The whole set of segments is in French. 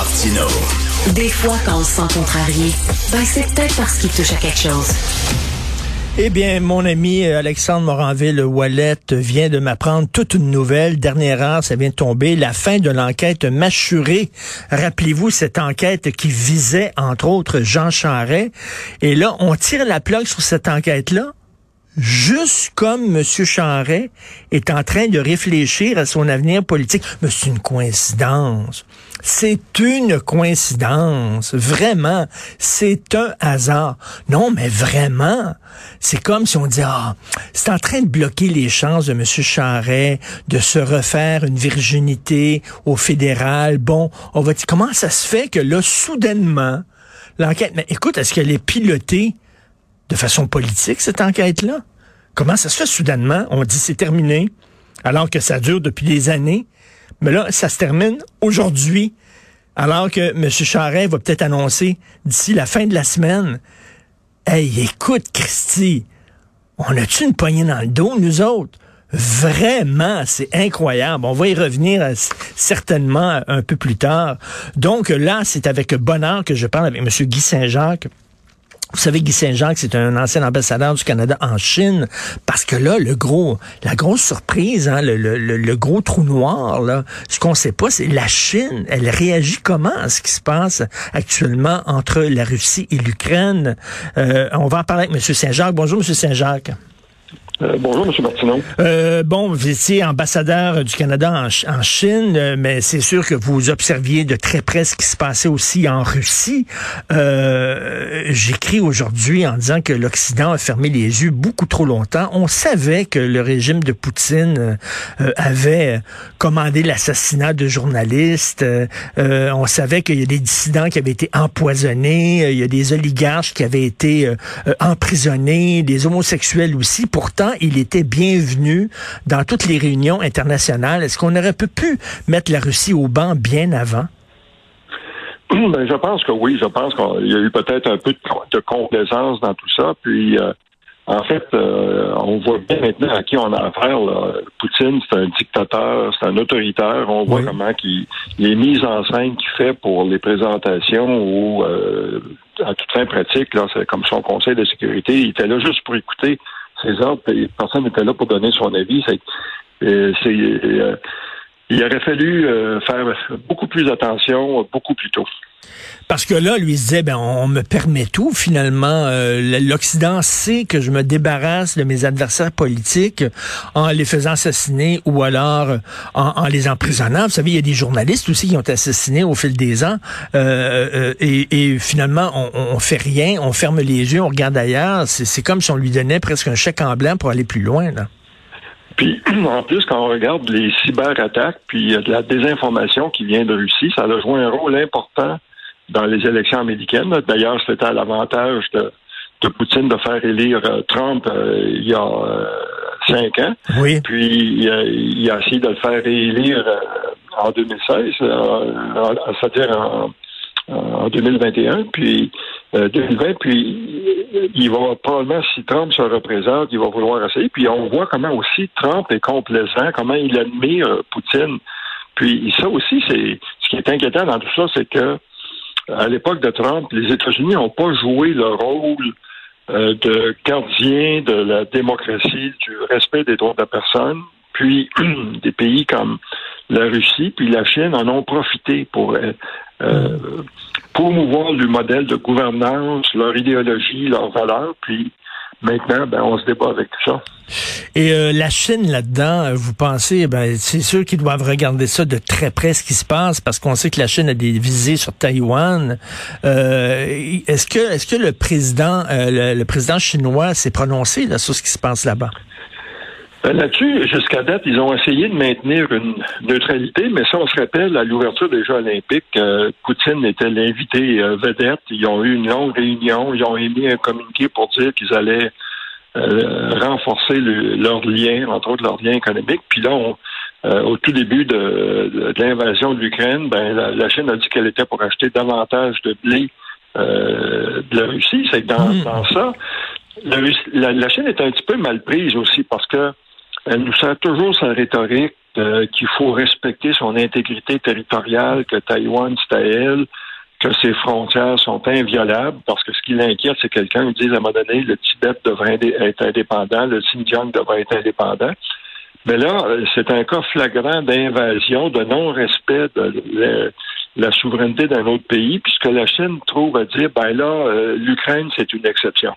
Martino. Des fois, quand on se sent contrarié, ben c'est peut-être parce qu'il touche à quelque chose. Eh bien, mon ami Alexandre Moranville Wallet vient de m'apprendre toute une nouvelle. Dernière heure, ça vient de tomber. La fin de l'enquête mâchurée. Rappelez-vous cette enquête qui visait, entre autres, Jean Charret. Et là, on tire la plaque sur cette enquête-là juste comme M. Charret est en train de réfléchir à son avenir politique. Mais c'est une coïncidence. C'est une coïncidence. Vraiment. C'est un hasard. Non, mais vraiment. C'est comme si on dit, ah, c'est en train de bloquer les chances de M. Charret de se refaire une virginité au fédéral. Bon, on va dire, comment ça se fait que là, soudainement, l'enquête, mais écoute, est-ce qu'elle est pilotée de façon politique, cette enquête-là? Comment ça se fait soudainement? On dit c'est terminé, alors que ça dure depuis des années. Mais là, ça se termine aujourd'hui, alors que M. Charest va peut-être annoncer d'ici la fin de la semaine. Hey, écoute, Christy, on a-tu une poignée dans le dos, nous autres? Vraiment, c'est incroyable. On va y revenir euh, certainement un peu plus tard. Donc là, c'est avec bonheur que je parle avec M. Guy Saint-Jacques. Vous savez, Guy Saint-Jacques, c'est un ancien ambassadeur du Canada en Chine, parce que là, le gros, la grosse surprise, hein, le, gros trou noir, là, ce qu'on sait pas, c'est la Chine, elle réagit comment à ce qui se passe actuellement entre la Russie et l'Ukraine? Euh, on va en parler avec M. Saint-Jacques. Bonjour, M. Saint-Jacques. Euh, bonjour, M. Martineau. Euh, bon, vous étiez ambassadeur du Canada en, Chine, euh, mais c'est sûr que vous observiez de très près ce qui se passait aussi en Russie. Euh, J'écris aujourd'hui en disant que l'Occident a fermé les yeux beaucoup trop longtemps. On savait que le régime de Poutine avait commandé l'assassinat de journalistes. on savait qu'il y a des dissidents qui avaient été empoisonnés. Il y a des oligarches qui avaient été emprisonnés, des homosexuels aussi. Pourtant, il était bienvenu dans toutes les réunions internationales. Est-ce qu'on aurait pu mettre la Russie au banc bien avant? Ben, je pense que oui. Je pense qu'il y a eu peut-être un peu de, complaisance dans tout ça. Puis, euh, en fait, euh, on voit bien maintenant à qui on a affaire. Poutine, c'est un dictateur, c'est un autoritaire. On voit comment il, les mises en scène qu'il fait pour les présentations ou euh, à toute fin pratique, là, c'est comme son conseil de sécurité. Il était là juste pour écouter ses ordres, personne n'était là pour donner son avis. C'est, euh, euh, il aurait fallu euh, faire beaucoup plus attention, beaucoup plus tôt. Parce que là, lui disait, ben, on me permet tout. Finalement, l'Occident sait que je me débarrasse de mes adversaires politiques en les faisant assassiner ou alors en, les emprisonnant. Vous savez, il y a des journalistes aussi qui ont été assassinés au fil des ans. et, finalement, on, on fait rien, on ferme les yeux, on regarde ailleurs. C'est comme si on lui donnait presque un chèque en blanc pour aller plus loin. Là. Puis, en plus, quand on regarde les cyberattaques, puis de la désinformation qui vient de Russie, ça a joué un rôle important dans les élections américaines. D'ailleurs, c'était à l'avantage de, de, Poutine de faire élire euh, Trump euh, il y a euh, cinq ans. Oui. Puis, il a, essayé de le faire élire en 2016, c'est-à-dire en, en 2021. Puis, 2020, euh, puis il va probablement, si Trump se représente, il va vouloir essayer. Puis on voit comment aussi Trump est complaisant, comment il admire Poutine. Puis ça aussi, c'est ce qui est inquiétant dans tout ça, c'est que à l'époque de Trump, les États-Unis n'ont pas joué le rôle euh, de gardien de la démocratie, du respect des droits de la personne. Puis des pays comme la Russie puis la Chine en ont profité pour euh, promouvoir le modèle de gouvernance, leur idéologie, leurs valeurs, puis maintenant, ben, on se débat avec tout ça. Et euh, la Chine là-dedans, euh, vous pensez, ben, c'est sûr qu'ils doivent regarder ça de très près ce qui se passe, parce qu'on sait que la Chine a des visées sur Taïwan. Euh, est-ce que, est-ce que le président, le, le, président chinois s'est prononcé sur ce qui se passe là-bas? Ben, là-dessus, jusqu'à date, ils ont essayé de maintenir une neutralité, mais ça, on se rappelle, à l'ouverture des Jeux olympiques, euh, Poutine était l'invité euh, vedette. Ils ont eu une longue réunion, ils ont émis un communiqué pour dire qu'ils allaient euh, renforcer leurs liens, entre autres leurs liens économiques. Puis là, au tout début de, l'invasion de l'Ukraine, ben, la, Chine a dit qu'elle était pour acheter davantage de blé de la Russie. C'est que dans, hmm. dans ça, la, la, Chine est un petit peu mal prise aussi parce que elle nous sert toujours sa rhétorique qu'il faut respecter son intégrité territoriale, que Taïwan, c'est à elle, que ses frontières sont inviolables, parce que ce qui l'inquiète, c'est quelqu'un qui dit à un moment donné, le Tibet devrait être indépendant, le Xinjiang devrait être indépendant. Mais là, c'est un cas flagrant d'invasion, de non-respect de la souveraineté d'un autre pays, puisque la Chine trouve à dire, ben là, euh, l'Ukraine, c'est une exception.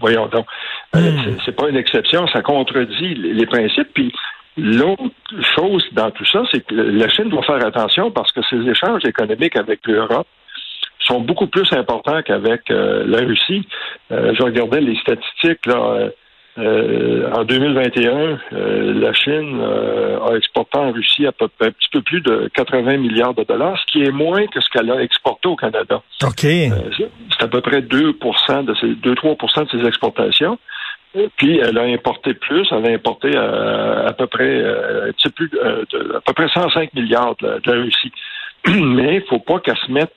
Voyons donc, euh, hmm. c'est pas une exception, ça contredit les, principes. Puis l'autre chose dans tout ça, c'est que la Chine doit faire attention parce que ses échanges économiques avec l'Europe sont beaucoup plus importants qu'avec euh, la Russie. je regardais les statistiques là. Euh, en 2021, euh, la Chine euh, a exporté en Russie à peu près un petit peu plus de 80 milliards de dollars, ce qui est moins que ce qu'elle a exporté au Canada. OK. c'est à peu près 2 de ses 2-3% de ses exportations. Puis elle a importé plus, elle a importé à, peu près plus à peu près 105 milliards de, la Russie. Mais il faut pas qu'elle se mette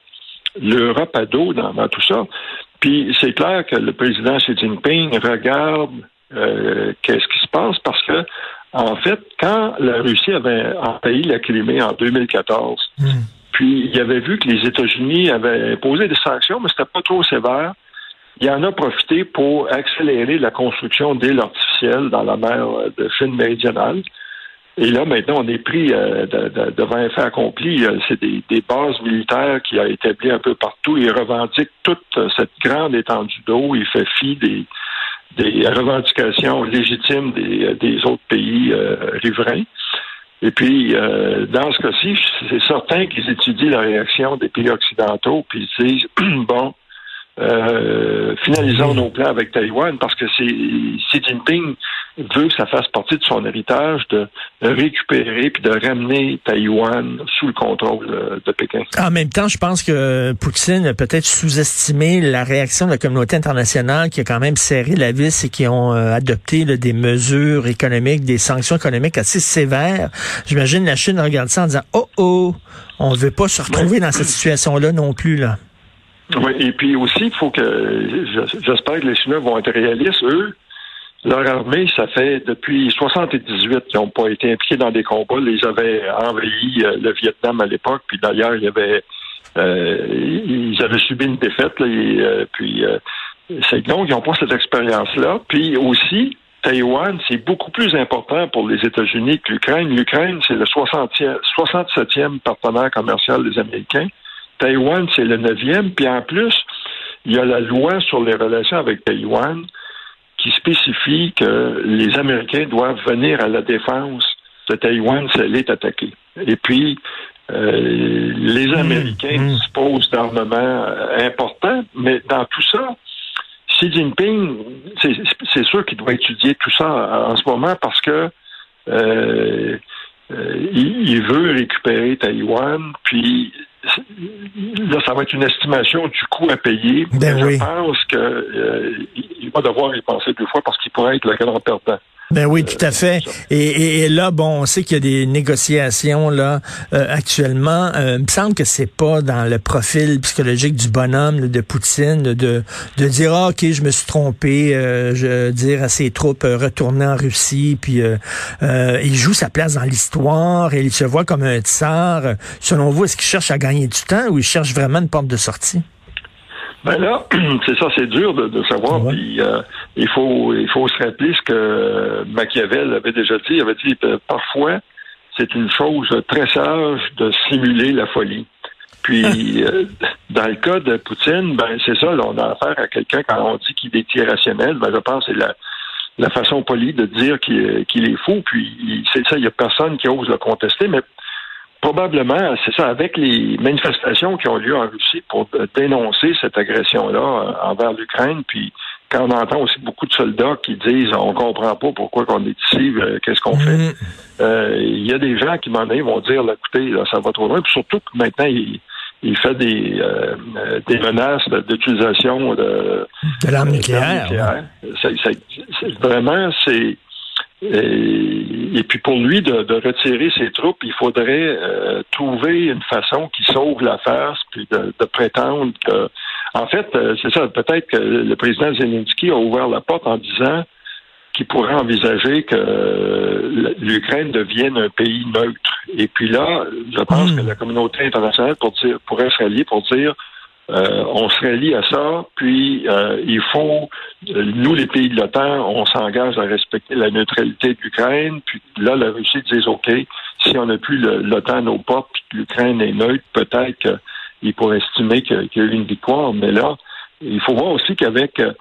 l'Europe à dos dans, dans tout ça. Puis c'est clair que le président Xi Jinping regarde euh, qu'est-ce qui se passe? Parce que en fait, quand la Russie avait envahi la Crimée en 2014, hmm. puis il avait vu que les États-Unis avaient imposé des sanctions, mais c'était pas trop sévère. Il en a profité pour accélérer la construction d'îles artificielles dans la mer de Chine méridionale. Et là, maintenant, on est pris euh, devant un fait accompli. Euh, c'est des, bases militaires qui a établi un peu partout. Il revendique toute cette grande étendue d'eau. Il fait fi des, des revendications légitimes des, autres pays euh, riverains. Et puis, euh, dans ce cas-ci, c'est certain qu'ils étudient la réaction des pays occidentaux, puis ils disent, bon, euh, finalisons nos plans avec Taïwan parce que c'est Xi Jinping veut que ça fasse partie de son héritage de récupérer puis de ramener Taïwan sous le contrôle de, Pékin. En même temps, je pense que Poutine a peut-être sous-estimé la réaction de la communauté internationale qui a quand même serré la vis et qui ont euh, adopté des mesures économiques, des sanctions économiques assez sévères. J'imagine la Chine regarde ça en disant oh oh, on ne veut pas se retrouver dans cette situation-là non plus là. Oui, et puis aussi, il faut que j'espère que les Chinois vont être réalistes. Eux, leur armée, ça fait depuis 78 qu'ils n'ont pas été impliqués dans des combats. Ils avaient envahi euh, le Vietnam à l'époque, puis d'ailleurs, il y avait euh, ils avaient subi une défaite, là, et, euh, puis c'est donc ils n'ont pas cette expérience-là. Puis aussi, Taïwan, c'est beaucoup plus important pour les États-Unis que l'Ukraine. L'Ukraine, c'est le 67e partenaire commercial des Américains. Taïwan, c'est le neuvième. Puis en plus, il y a la loi sur les relations avec Taïwan qui spécifie que les Américains doivent venir à la défense de Taïwan si elle est attaquée. Et puis, euh, les mmh, Américains mmh. disposent d'armements euh, importants, mais dans tout ça, Xi Jinping, c'est sûr qu'il doit étudier tout ça en, ce moment parce que euh, il, veut récupérer Taïwan, puis là, ça va être une estimation du coût à payer. Ben je pense qu'il euh, va devoir y penser deux fois parce qu'il pourrait être le grand perdant. Ben oui, tout à fait. Et, et, là, bon, on sait qu'il y a des négociations là euh, actuellement. Euh, il me semble que c'est pas dans le profil psychologique du bonhomme de Poutine de de dire ah, ok, je me suis trompé, euh, je dire à ses troupes retourner en Russie, puis il joue sa place dans l'histoire et il se voit comme un tsar. Selon vous, est-ce qu'il cherche à gagner du temps ou il cherche vraiment une porte de sortie? Ben là, c'est ça, c'est dur de, savoir. Euh, il faut il faut se rappeler ce que Machiavel avait déjà dit. Il avait dit euh, parfois c'est une chose très sage de simuler la folie. Puis euh, dans le cas de Poutine, ben c'est ça, on a affaire à quelqu'un quand on dit qu'il est irrationnel, ben je pense que c'est la la façon polie de dire qu'il est fou, puis c'est ça, il n'y a personne qui ose le contester, mais Probablement, c'est ça, avec les manifestations qui ont lieu en Russie pour dénoncer cette agression-là euh, envers l'Ukraine, puis quand on entend aussi beaucoup de soldats qui disent on comprend pas pourquoi on est ici, euh, qu'est-ce qu'on fait, mm. euh, il y a des gens qui m'en vont dire écoutez, là, ça va trop loin, puis surtout que maintenant il, il fait des, des menaces d'utilisation de, de l'arme nucléaire. vraiment, c'est et, puis pour lui de, retirer ses troupes, il faudrait euh, trouver une façon qui sauve la face, puis de, prétendre que, en fait, euh, c'est ça. Peut-être que le président Zelensky a ouvert la porte en disant qui pourrait envisager que l'Ukraine devienne un pays neutre. Et puis là, je pense que la communauté internationale pour dire, pourrait se rallier pour dire euh, on se rallie à ça, puis euh, il faut, nous les pays de l'OTAN, on s'engage à respecter la neutralité de l'Ukraine, puis là, la Russie dit OK, si on n'a plus l'OTAN au pas, puis que l'Ukraine est neutre, peut-être qu'il pourrait estimer qu'il y a eu une victoire, mais là, il faut voir aussi qu'avec euh,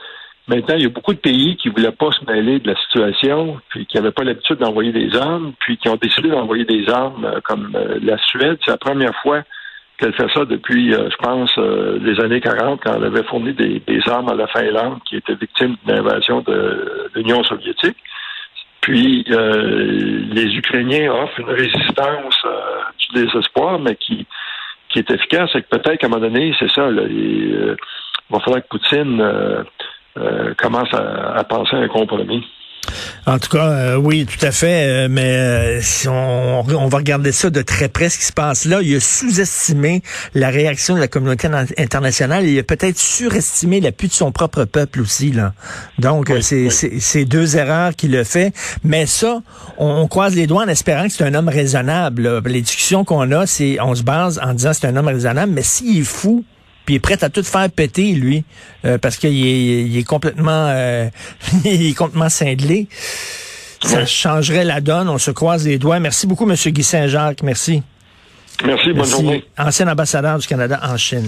Maintenant, il y a beaucoup de pays qui ne voulaient pas se mêler de la situation, puis qui n'avaient pas l'habitude d'envoyer des armes, puis qui ont décidé d'envoyer des armes, euh, comme euh, la Suède. C'est la première fois qu'elle fait ça depuis, je pense, les années 40, quand elle avait fourni des, armes à la Finlande, qui était victime d'une invasion de l'Union soviétique. Puis les Ukrainiens offrent une résistance du désespoir, mais qui, qui est efficace. Et que peut-être qu'à un moment donné, c'est ça, il va falloir que Poutine euh, commence à, penser à un compromis. En tout cas, euh, oui, tout à fait. Euh, mais si on, va regarder ça de très près, ce qui se passe là, il a sous-estimé la réaction de la communauté internationale et il a peut-être surestimé l'appui de son propre peuple aussi. Là. Donc, c'est deux erreurs qu'il a fait. Mais ça, on, croise les doigts en espérant que c'est un homme raisonnable. Les discussions qu'on a, c'est on se base en disant c'est un homme raisonnable. Mais s'il est fou, puis il est prêt à tout faire péter, lui, euh, parce qu'il est, il est complètement euh, il est complètement cinglé. Ça changerait la donne. On se croise les doigts. Merci beaucoup, M. Guy Saint-Jacques. Merci. Merci, bonne journée. Ancien ambassadeur du Canada en Chine.